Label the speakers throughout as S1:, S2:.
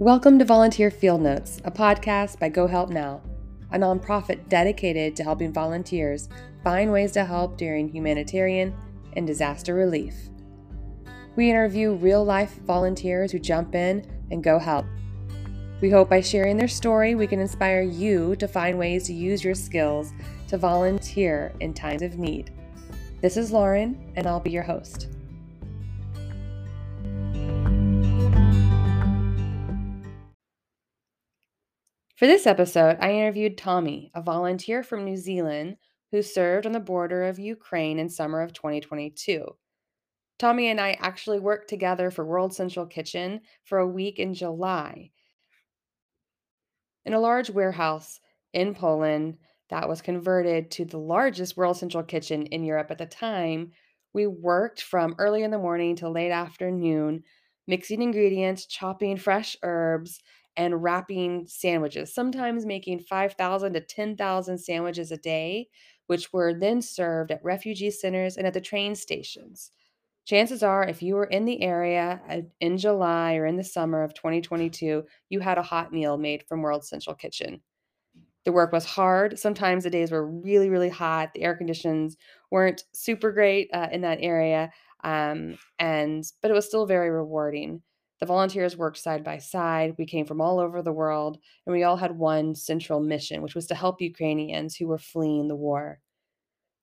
S1: Welcome to Volunteer Field Notes, a podcast by Go Help Now, a nonprofit dedicated to helping volunteers find ways to help during humanitarian and disaster relief. We interview real life volunteers who jump in and go help. We hope by sharing their story, we can inspire you to find ways to use your skills to volunteer in times of need. This is Lauren, and I'll be your host. For this episode, I interviewed Tommy, a volunteer from New Zealand who served on the border of Ukraine in summer of 2022. Tommy and I actually worked together for World Central Kitchen for a week in July. In a large warehouse in Poland that was converted to the largest World Central Kitchen in Europe at the time, we worked from early in the morning to late afternoon, mixing ingredients, chopping fresh herbs, and wrapping sandwiches, sometimes making 5,000 to 10,000 sandwiches a day, which were then served at refugee centers and at the train stations. Chances are, if you were in the area uh, in July or in the summer of 2022, you had a hot meal made from World Central Kitchen. The work was hard. Sometimes the days were really, really hot. The air conditions weren't super great uh, in that area, um, and but it was still very rewarding. The volunteers worked side by side. We came from all over the world, and we all had one central mission, which was to help Ukrainians who were fleeing the war.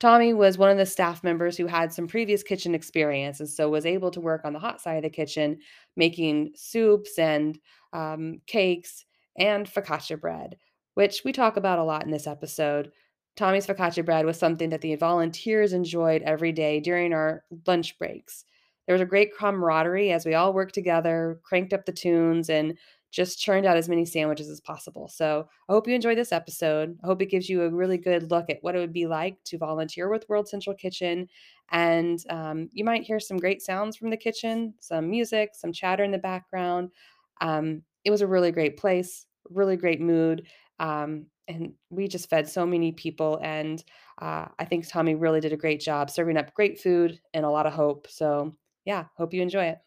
S1: Tommy was one of the staff members who had some previous kitchen experience and so was able to work on the hot side of the kitchen, making soups and um, cakes and focaccia bread, which we talk about a lot in this episode. Tommy's focaccia bread was something that the volunteers enjoyed every day during our lunch breaks. There was a great camaraderie as we all worked together, cranked up the tunes, and just churned out as many sandwiches as possible. So I hope you enjoyed this episode. I hope it gives you a really good look at what it would be like to volunteer with World Central Kitchen. And um, you might hear some great sounds from the kitchen, some music, some chatter in the background. Um, it was a really great place, really great mood. Um, and we just fed so many people. And uh, I think Tommy really did a great job serving up great food and a lot of hope. So yeah, hope you enjoy it.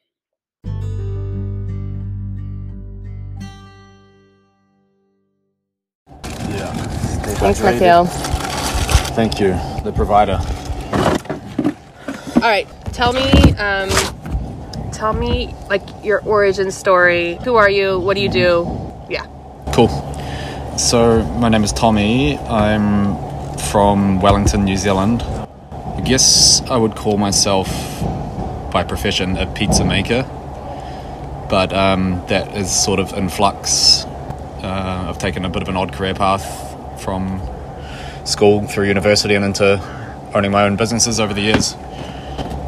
S2: Yeah.
S1: Thanks, Mateo.
S2: Thank you, the provider.
S1: All right, tell me, um, tell me like your origin story. Who are you? What do you do? Yeah.
S2: Cool. So, my name is Tommy. I'm from Wellington, New Zealand. I guess I would call myself by profession a pizza maker, but um, that is sort of in flux. Uh, I've taken a bit of an odd career path from school through university and into owning my own businesses over the years.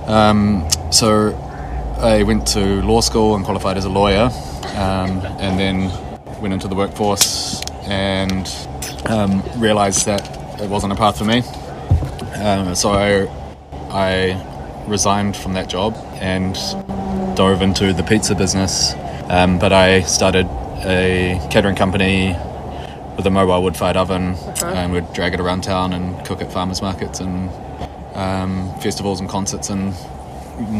S2: Um, so I went to law school and qualified as a lawyer, um, and then went into the workforce and um, realized that it wasn't a path for me. Um, so I, I resigned from that job and dove into the pizza business. Um, but I started a catering company with a mobile wood fired oven, uh-huh. and we'd drag it around town and cook at farmers markets and um, festivals and concerts and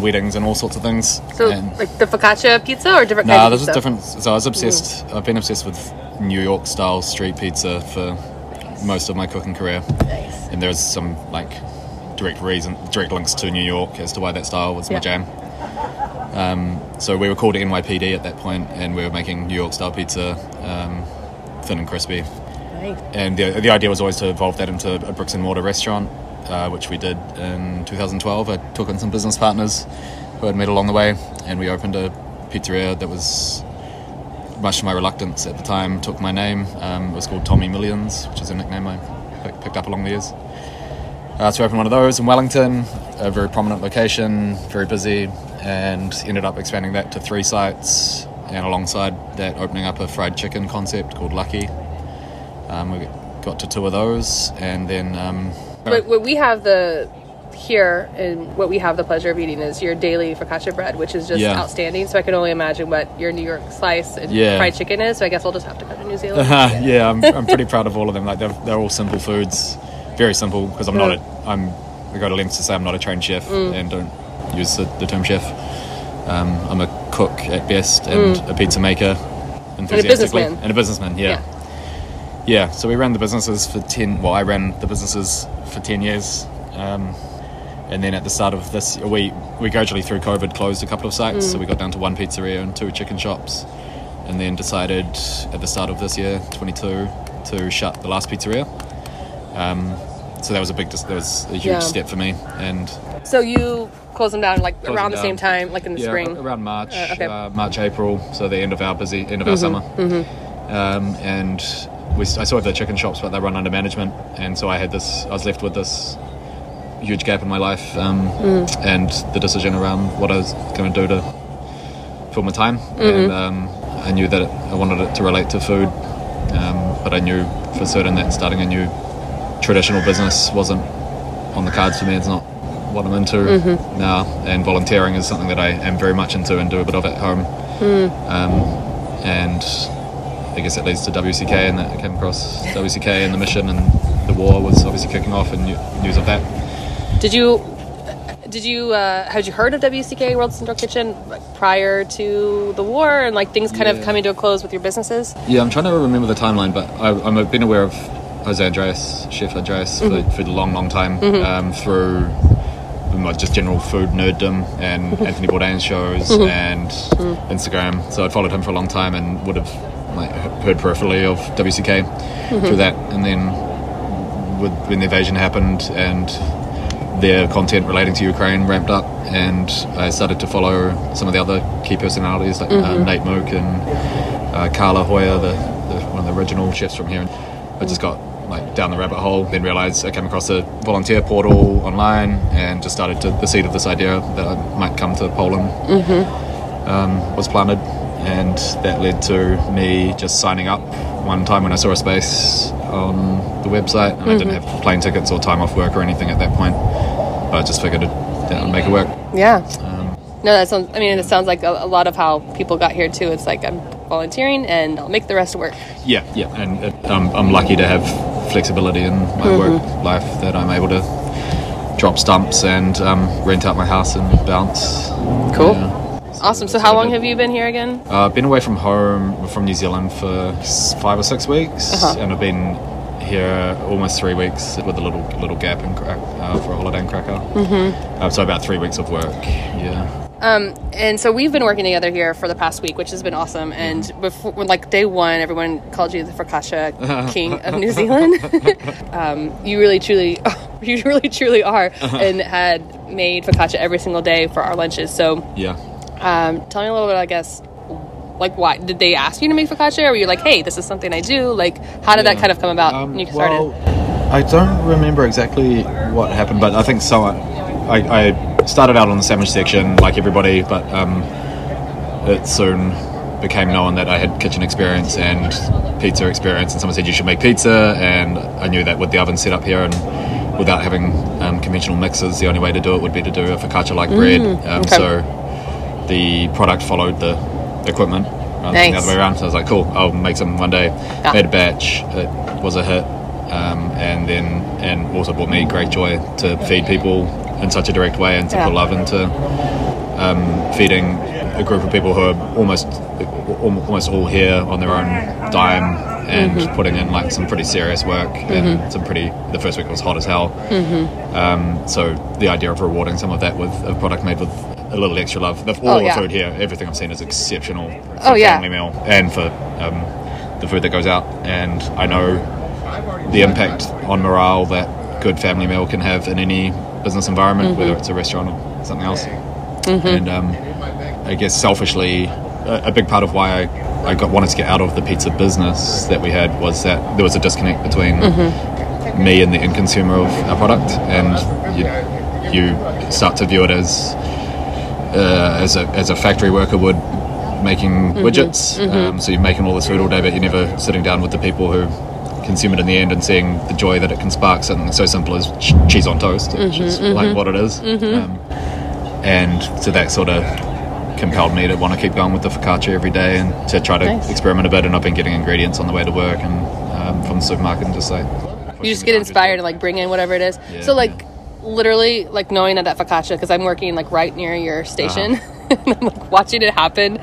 S2: weddings and all sorts of things.
S1: So,
S2: and
S1: like the focaccia pizza or different?
S2: No, nah, this is different. So I was obsessed. Mm. I've been obsessed with New York style street pizza for most of my cooking career.
S1: Nice.
S2: And there's some like direct reason, direct links to New York as to why that style was yeah. my jam. Um, so we were called NYPD at that point, and we were making New York style pizza, um, thin and crispy. And the, the idea was always to evolve that into a bricks and mortar restaurant, uh, which we did in 2012. I took in some business partners who I'd met along the way, and we opened a pizzeria that was much to my reluctance at the time took my name. Um, it was called Tommy Millions, which is a nickname I picked up along the years. Uh, so we opened one of those in Wellington, a very prominent location, very busy, and ended up expanding that to three sites. And alongside that, opening up a fried chicken concept called Lucky. Um, we got to two of those, and then. Um,
S1: but what we have the here and what we have the pleasure of eating is your daily focaccia bread, which is just yeah. outstanding. So I can only imagine what your New York slice and yeah. fried chicken is. So I guess I'll just have to go to New Zealand.
S2: yeah, I'm, I'm pretty proud of all of them. Like they're, they're all simple foods very simple because I'm not a, I'm I go to lengths to say I'm not a trained chef mm. and don't use the, the term chef. Um, I'm a cook at best and mm. a pizza maker. enthusiastically.
S3: businessman.
S2: And a businessman, yeah. yeah. so we ran the businesses for 10, well, I ran the businesses for 10 years. Um, and then at the start of this, we, we gradually through COVID closed a couple of sites.
S3: Mm.
S2: So we got down to one pizzeria and two chicken shops. And then decided at the start of this year, 22, to shut the last pizzeria. Um, so that was a big, that was a huge
S3: Yeah.
S2: step for me. And
S3: So you close them down like around the same time, like in the
S2: yeah,
S3: spring.
S2: around March,
S3: Uh, okay.
S2: uh, March, April, so the end of our busy end of our summer. Um, and we, I still have the chicken shops, but they run under management, and so I had this. I was left with this huge gap in my life, um, and the decision around what I was going to do to fill my time. And um, I knew that it, I wanted it to relate to food, um, but I knew for certain that starting a new traditional business wasn't on the cards for me. It's not what I'm into now, and volunteering is something that I am very much into and do a bit of at home. Um, and I guess it leads to WCK, and that I came across WCK and the mission, and the war was obviously kicking off, and news of that.
S3: Did you? Did you? Uh, had you heard of WCK World Central Kitchen prior to the war and like things kind of coming to a close with your businesses?
S2: Yeah, I'm trying to remember the timeline, but I, I've been aware of Jose Andrés, Chef Andrés, for, mm-hmm. for a long, long time mm-hmm. um, through my just general food nerddom and mm-hmm. Anthony Bourdain's shows and Instagram. So I'd followed him for a long time and would have like heard peripherally of WCK through that, and then with, when the invasion happened and their content relating to Ukraine ramped up, and I started to follow some of the other key personalities like uh, Nate Mook and uh, Carla Hoyer, the, the one of the original chefs from here. And I just got like down the rabbit hole, then realized I came across a volunteer portal online, and just started to the seed of this idea that I might come to Poland um, was planted, and that led to me just signing up one time when I saw a space on the website, and I didn't have plane tickets or time off work or anything at that point, but I just figured it, that I'd make it work.
S3: Yeah.
S2: Um,
S3: No, that sounds. I mean, it sounds like a, a lot of how people got here too. It's like I'm volunteering and I'll make the rest work.
S2: yeah, yeah, and it, I'm, I'm lucky to have flexibility in my work life that I'm able to drop stumps and um, rent out my house and bounce.
S3: Cool.
S2: Yeah.
S3: Awesome. So how long have you been here again?
S2: Uh, I've been away from home, from New Zealand, for five or six weeks,
S3: Uh-huh.
S2: and I've been here almost three weeks with a little little gap in uh, for a holiday in Krakow. Mm-hmm. Uh, so about three weeks of work. Yeah.
S3: Um, and so we've been working together here for the past week, which has been awesome. And before, like day one, everyone called you the focaccia king of New Zealand. um, you really, truly, you really, truly are, and had made focaccia every single day for our lunches. So,
S2: Yeah.
S3: um, tell me a little bit, I guess, like why did they ask you to make focaccia, or were you like, hey, this is something I do? Like, how did that kind of come about
S2: Um,
S3: when you started?
S2: Well, I don't remember exactly what happened, but I think someone. I, I started out on the sandwich section like everybody, but um, it soon became known that I had kitchen experience and pizza experience, and someone said you should make pizza, and I knew that with the oven set up here and without having um, conventional mixers, the only way to do it would be to do a focaccia-like bread. Um,
S3: Mm, okay.
S2: So the product followed the equipment rather than the other way around. So I was like, cool, I'll make some one day.
S3: Yeah.
S2: Made a batch. It was a hit. Um, and then, and also brought me great joy to feed people in such a direct way and to
S3: Yeah.
S2: put love into um, feeding a group of people who are almost almost all here on their own dime and
S3: Mm-hmm.
S2: putting in like some pretty serious work and some pretty. The first week was hot as hell.
S3: Mm-hmm.
S2: Um, so the idea of rewarding some of that with a product made with a little extra love. The, all
S3: Oh,
S2: the
S3: yeah.
S2: food here, everything I've seen is exceptional. For
S3: Oh, yeah.
S2: family meal and for um, the food that goes out. And I know the impact on morale that good family meal can have in any business environment,
S3: Mm-hmm.
S2: whether it's a restaurant or something else. And um, I guess selfishly, a, a big part of why I, I got wanted to get out of the pizza business that we had was that there was a disconnect between
S3: Mm-hmm.
S2: me and the end consumer of our product, and you, you start to view it as uh, as a as a factory worker would making widgets. Um, so you're making all this food all day, but you're never sitting down with the people who consume it in the end and seeing the joy that it can spark. Something so simple as ch- cheese on toast, which is like what it is. Um, and so that sort of compelled me to want to keep going with the focaccia every day and to try to
S3: Nice.
S2: experiment a bit. And I've been getting ingredients on the way to work and um, from the supermarket and just like
S3: you just get inspired to like bring in whatever it is.
S2: Yeah,
S3: so like literally like knowing that that focaccia because I'm working like right near your station
S2: Uh-huh.
S3: and I'm like watching it happen.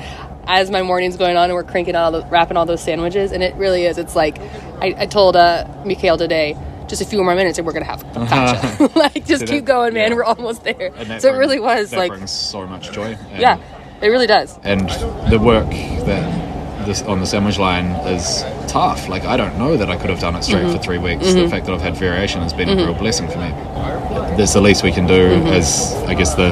S3: As my morning's going on and we're cranking all the, wrapping all those sandwiches, and it really is. It's like I, I told uh, Mikhail today. Just a few more minutes and we're gonna have focaccia. like, just keep going, man.
S2: yeah.
S3: We're almost there. So it really was like,
S2: brings so much joy. And,
S3: yeah, it really does.
S2: And the work that this on the sandwich line is tough. Like I don't know that I could have done it straight
S3: Mm-hmm.
S2: for three weeks. The fact that I've had variation has been a real blessing for me. That's the least we can do
S3: Mm-hmm.
S2: as I guess the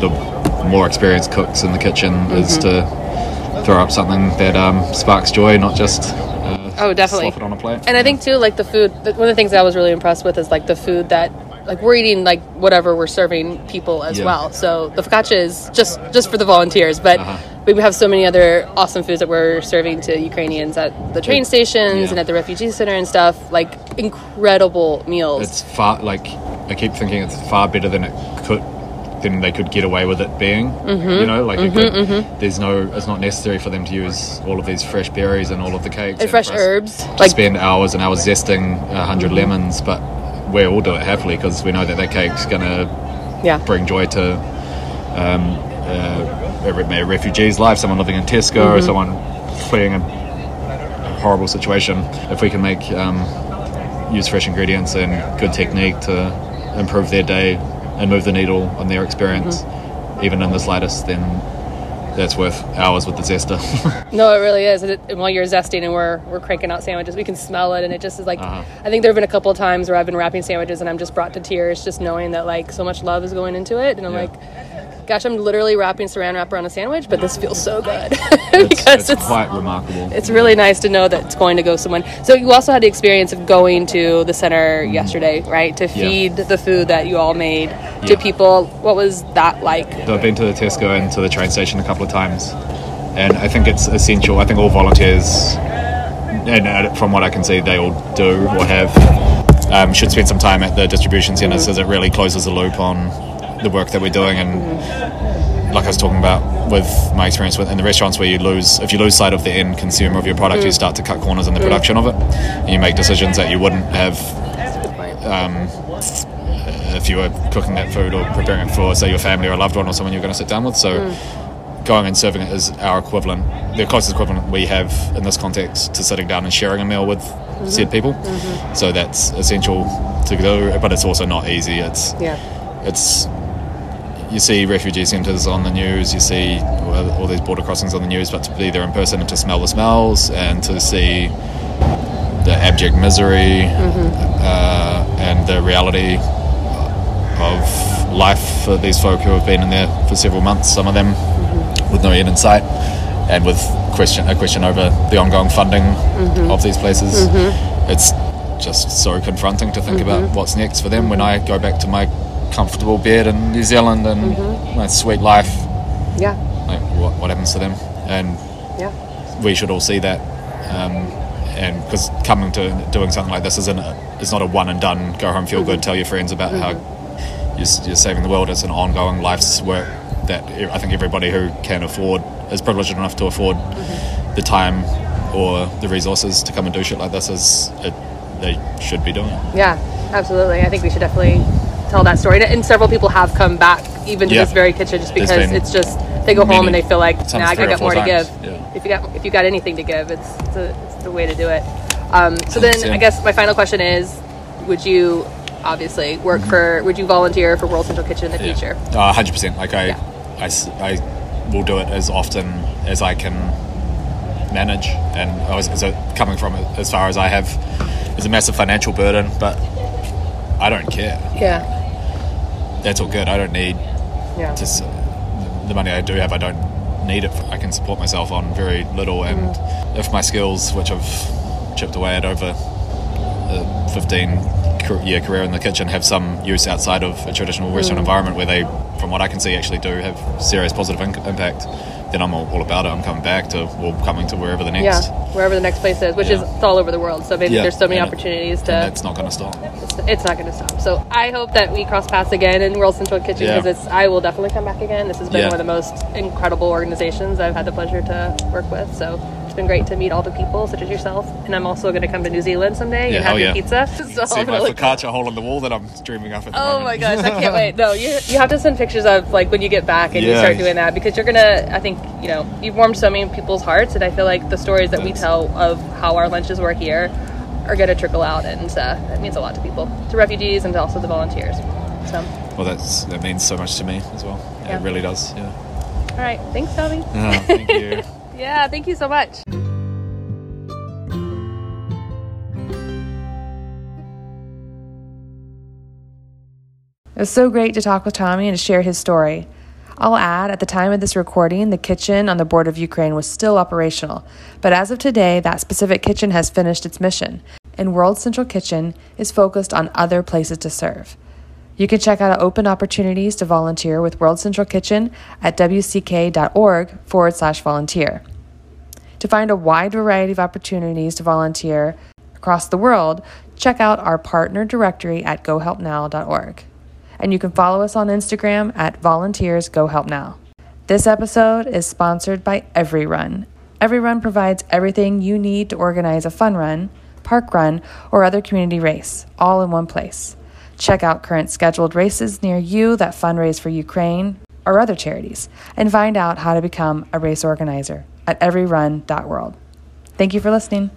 S2: the more experienced cooks in the kitchen is
S3: Mm-hmm.
S2: to throw up something that um, sparks joy, not just uh,
S3: Oh, definitely.
S2: slop it on a plate.
S3: And I think too, like the food. One of the things I was really impressed with is like the food that, like we're eating like whatever we're serving people as
S2: Yeah.
S3: well. So the focaccia is just just for the volunteers, but
S2: Uh-huh.
S3: we have so many other awesome foods that we're serving to Ukrainians at the train stations
S2: yeah.
S3: and at the refugee center and stuff. Like incredible meals.
S2: it's far like I keep thinking it's far better than it could than they could get away with it being.
S3: Mm-hmm.
S2: You know, like it could, there's no it's not necessary for them to use all of these fresh berries and all of the cakes
S3: and fresh herbs,
S2: To
S3: like
S2: spend hours and hours zesting a 100 lemons, but we all do it happily because we know that that cake's gonna
S3: yeah,
S2: bring joy to um, uh, a, refugee's life, someone living in Tesco, or
S3: Mm-hmm.
S2: someone fleeing a, a horrible situation. If we can make um, use fresh ingredients and good technique to improve their day and move the needle on their experience,
S3: Mm-hmm.
S2: even in the slightest, then that's worth hours with the zester.
S3: No, it really is. And, it, and while you're zesting and we're we're cranking out sandwiches, we can smell it, and it just is like.
S2: Uh-huh.
S3: I think there have been a couple of times where I've been wrapping sandwiches and I'm just brought to tears, just knowing that like so much love is going into it, and I'm
S2: Yeah.
S3: like, gosh, I'm literally wrapping Saran wrap around a sandwich, but this feels so good
S2: it's,
S3: because
S2: it's
S3: it's.
S2: quite remarkable.
S3: it's really nice to know that it's going to go someone. So you also had the experience of going to the center yesterday, right, to
S2: Mm-hmm. Yeah.
S3: feed the food that you all made to
S2: Yeah.
S3: people. What was that like?
S2: So I've been to the Tesco and to the train station a couple of times, and I think it's essential. I think all volunteers, and uh, from what I can see, they all do or have, um, should spend some time at the distribution centres as it really closes the loop on the work that we're doing. And like I was talking about with my experience with in the restaurants, where you lose if you lose sight of the end consumer of your product, you mm. start to cut corners in the mm. production of it, and you make decisions that you wouldn't have um, if you were cooking that food or preparing it for, say, your family or a loved one or someone you're going to sit down with. So, mm. going and serving it is our equivalent, the closest equivalent we have in this context to sitting down and sharing a meal with mm-hmm. said people. Mm-hmm. So that's essential to do, but it's also not easy. It's
S3: Yeah.
S2: it's you see refugee centres on the news, you see all all these border crossings on the news, but to be there in person and to smell the smells and to see the abject misery mm-hmm. uh, and the reality of life for these folk who have been in there for several months, some of them mm-hmm. with no end in sight, and with question a question over the ongoing funding mm-hmm. of these places. It's just so confronting to think about what's next for them. When I go back to my comfortable bed in New Zealand and mm-hmm. my sweet life.
S3: Yeah.
S2: Like, what, what happens to them? And
S3: Yeah.
S2: we should all see that. Um, and because coming to doing something like this isn't a, it's not a one and done. Go home, feel good, mm-hmm. tell your friends about how mm-hmm. you're, you're saving the world. It's an ongoing life's work that I think everybody who can afford is privileged enough to afford the time or the resources to come and do shit like this is it, they should be doing.
S3: Yeah, absolutely. I think we should definitely tell that story. And- And several people have come back even to
S2: Yeah.
S3: this very kitchen just because it's just they go home and they feel like nah, I got more to give.
S2: yeah.
S3: If you got if you got anything to give, it's it's, a, it's the way to do it. Um, so then I guess my final question is: Would you obviously work for? Would you volunteer for World Central Kitchen in the future?
S2: Uh, hundred percent. Like I,
S3: Yeah.
S2: I I will do it as often as I can manage. And I was so coming from it as far as I have is a massive financial burden, but I don't care.
S3: Yeah,
S2: That's all good. I don't need
S3: yeah,
S2: to. The money I do have, I don't need it. I can support myself on very little, and
S3: Mm.
S2: if my skills, which I've chipped away at over a 15 year career in the kitchen, have some use outside of a traditional
S3: Mm.
S2: restaurant environment where they, from what I can see, actually do have serious positive in- impact, then I'm all, all about it. I'm coming back to, or coming to wherever the next. yeah.
S3: Wherever the next place is, which is
S2: Yeah.
S3: it's all over the world. So maybe
S2: Yeah,
S3: there's so many
S2: and
S3: opportunities
S2: And
S3: to.
S2: It's not going to stop.
S3: it's, it's not going to stop. So I hope that we cross paths again in World Central Kitchen
S2: Yeah.
S3: because it's. I will definitely come back again. This has been
S2: Yeah.
S3: one of the most incredible organizations I've had the pleasure to work with. So been great to meet all the people, such as yourself. And I'm also going to come to New Zealand someday
S2: Yeah,
S3: and have your
S2: yeah.
S3: pizza. So
S2: See my
S3: really-
S2: focaccia hole in the wall that I'm dreaming the
S3: Oh
S2: moment.
S3: my gosh, I can't wait. No, you, you have to send pictures of like when you get back and you start doing that because you're gonna. I think you know you've warmed so many people's hearts, and I feel like the stories that we tell of how our lunches were here are gonna trickle out, and uh, that means a lot to people, to refugees, and to also the volunteers. So,
S2: Well, that's that means so much to me as well.
S3: Yeah.
S2: It really does. Yeah.
S3: All right. thanks, Toby.
S2: Ah, thank you.
S3: Yeah, thank you so much.
S1: It was so great to talk with Tommy and to share his story. I'll add, at the time of this recording, the kitchen on the border of Ukraine was still operational, but as of today, that specific kitchen has finished its mission, and World Central Kitchen is focused on other places to serve. You can check out open opportunities to volunteer with World Central Kitchen at wck.org forward slash volunteer. To find a wide variety of opportunities to volunteer across the world, check out our partner directory at gohelpnow.org. And you can follow us on Instagram at Volunteers. This episode is sponsored by Every Run. Every Run provides everything you need to organize a fun run, park run, or other community race, all in one place. Check out current scheduled races near you that fundraise for Ukraine or other charities, and find out how to become a race organizer at everyrun.world. Thank you for listening.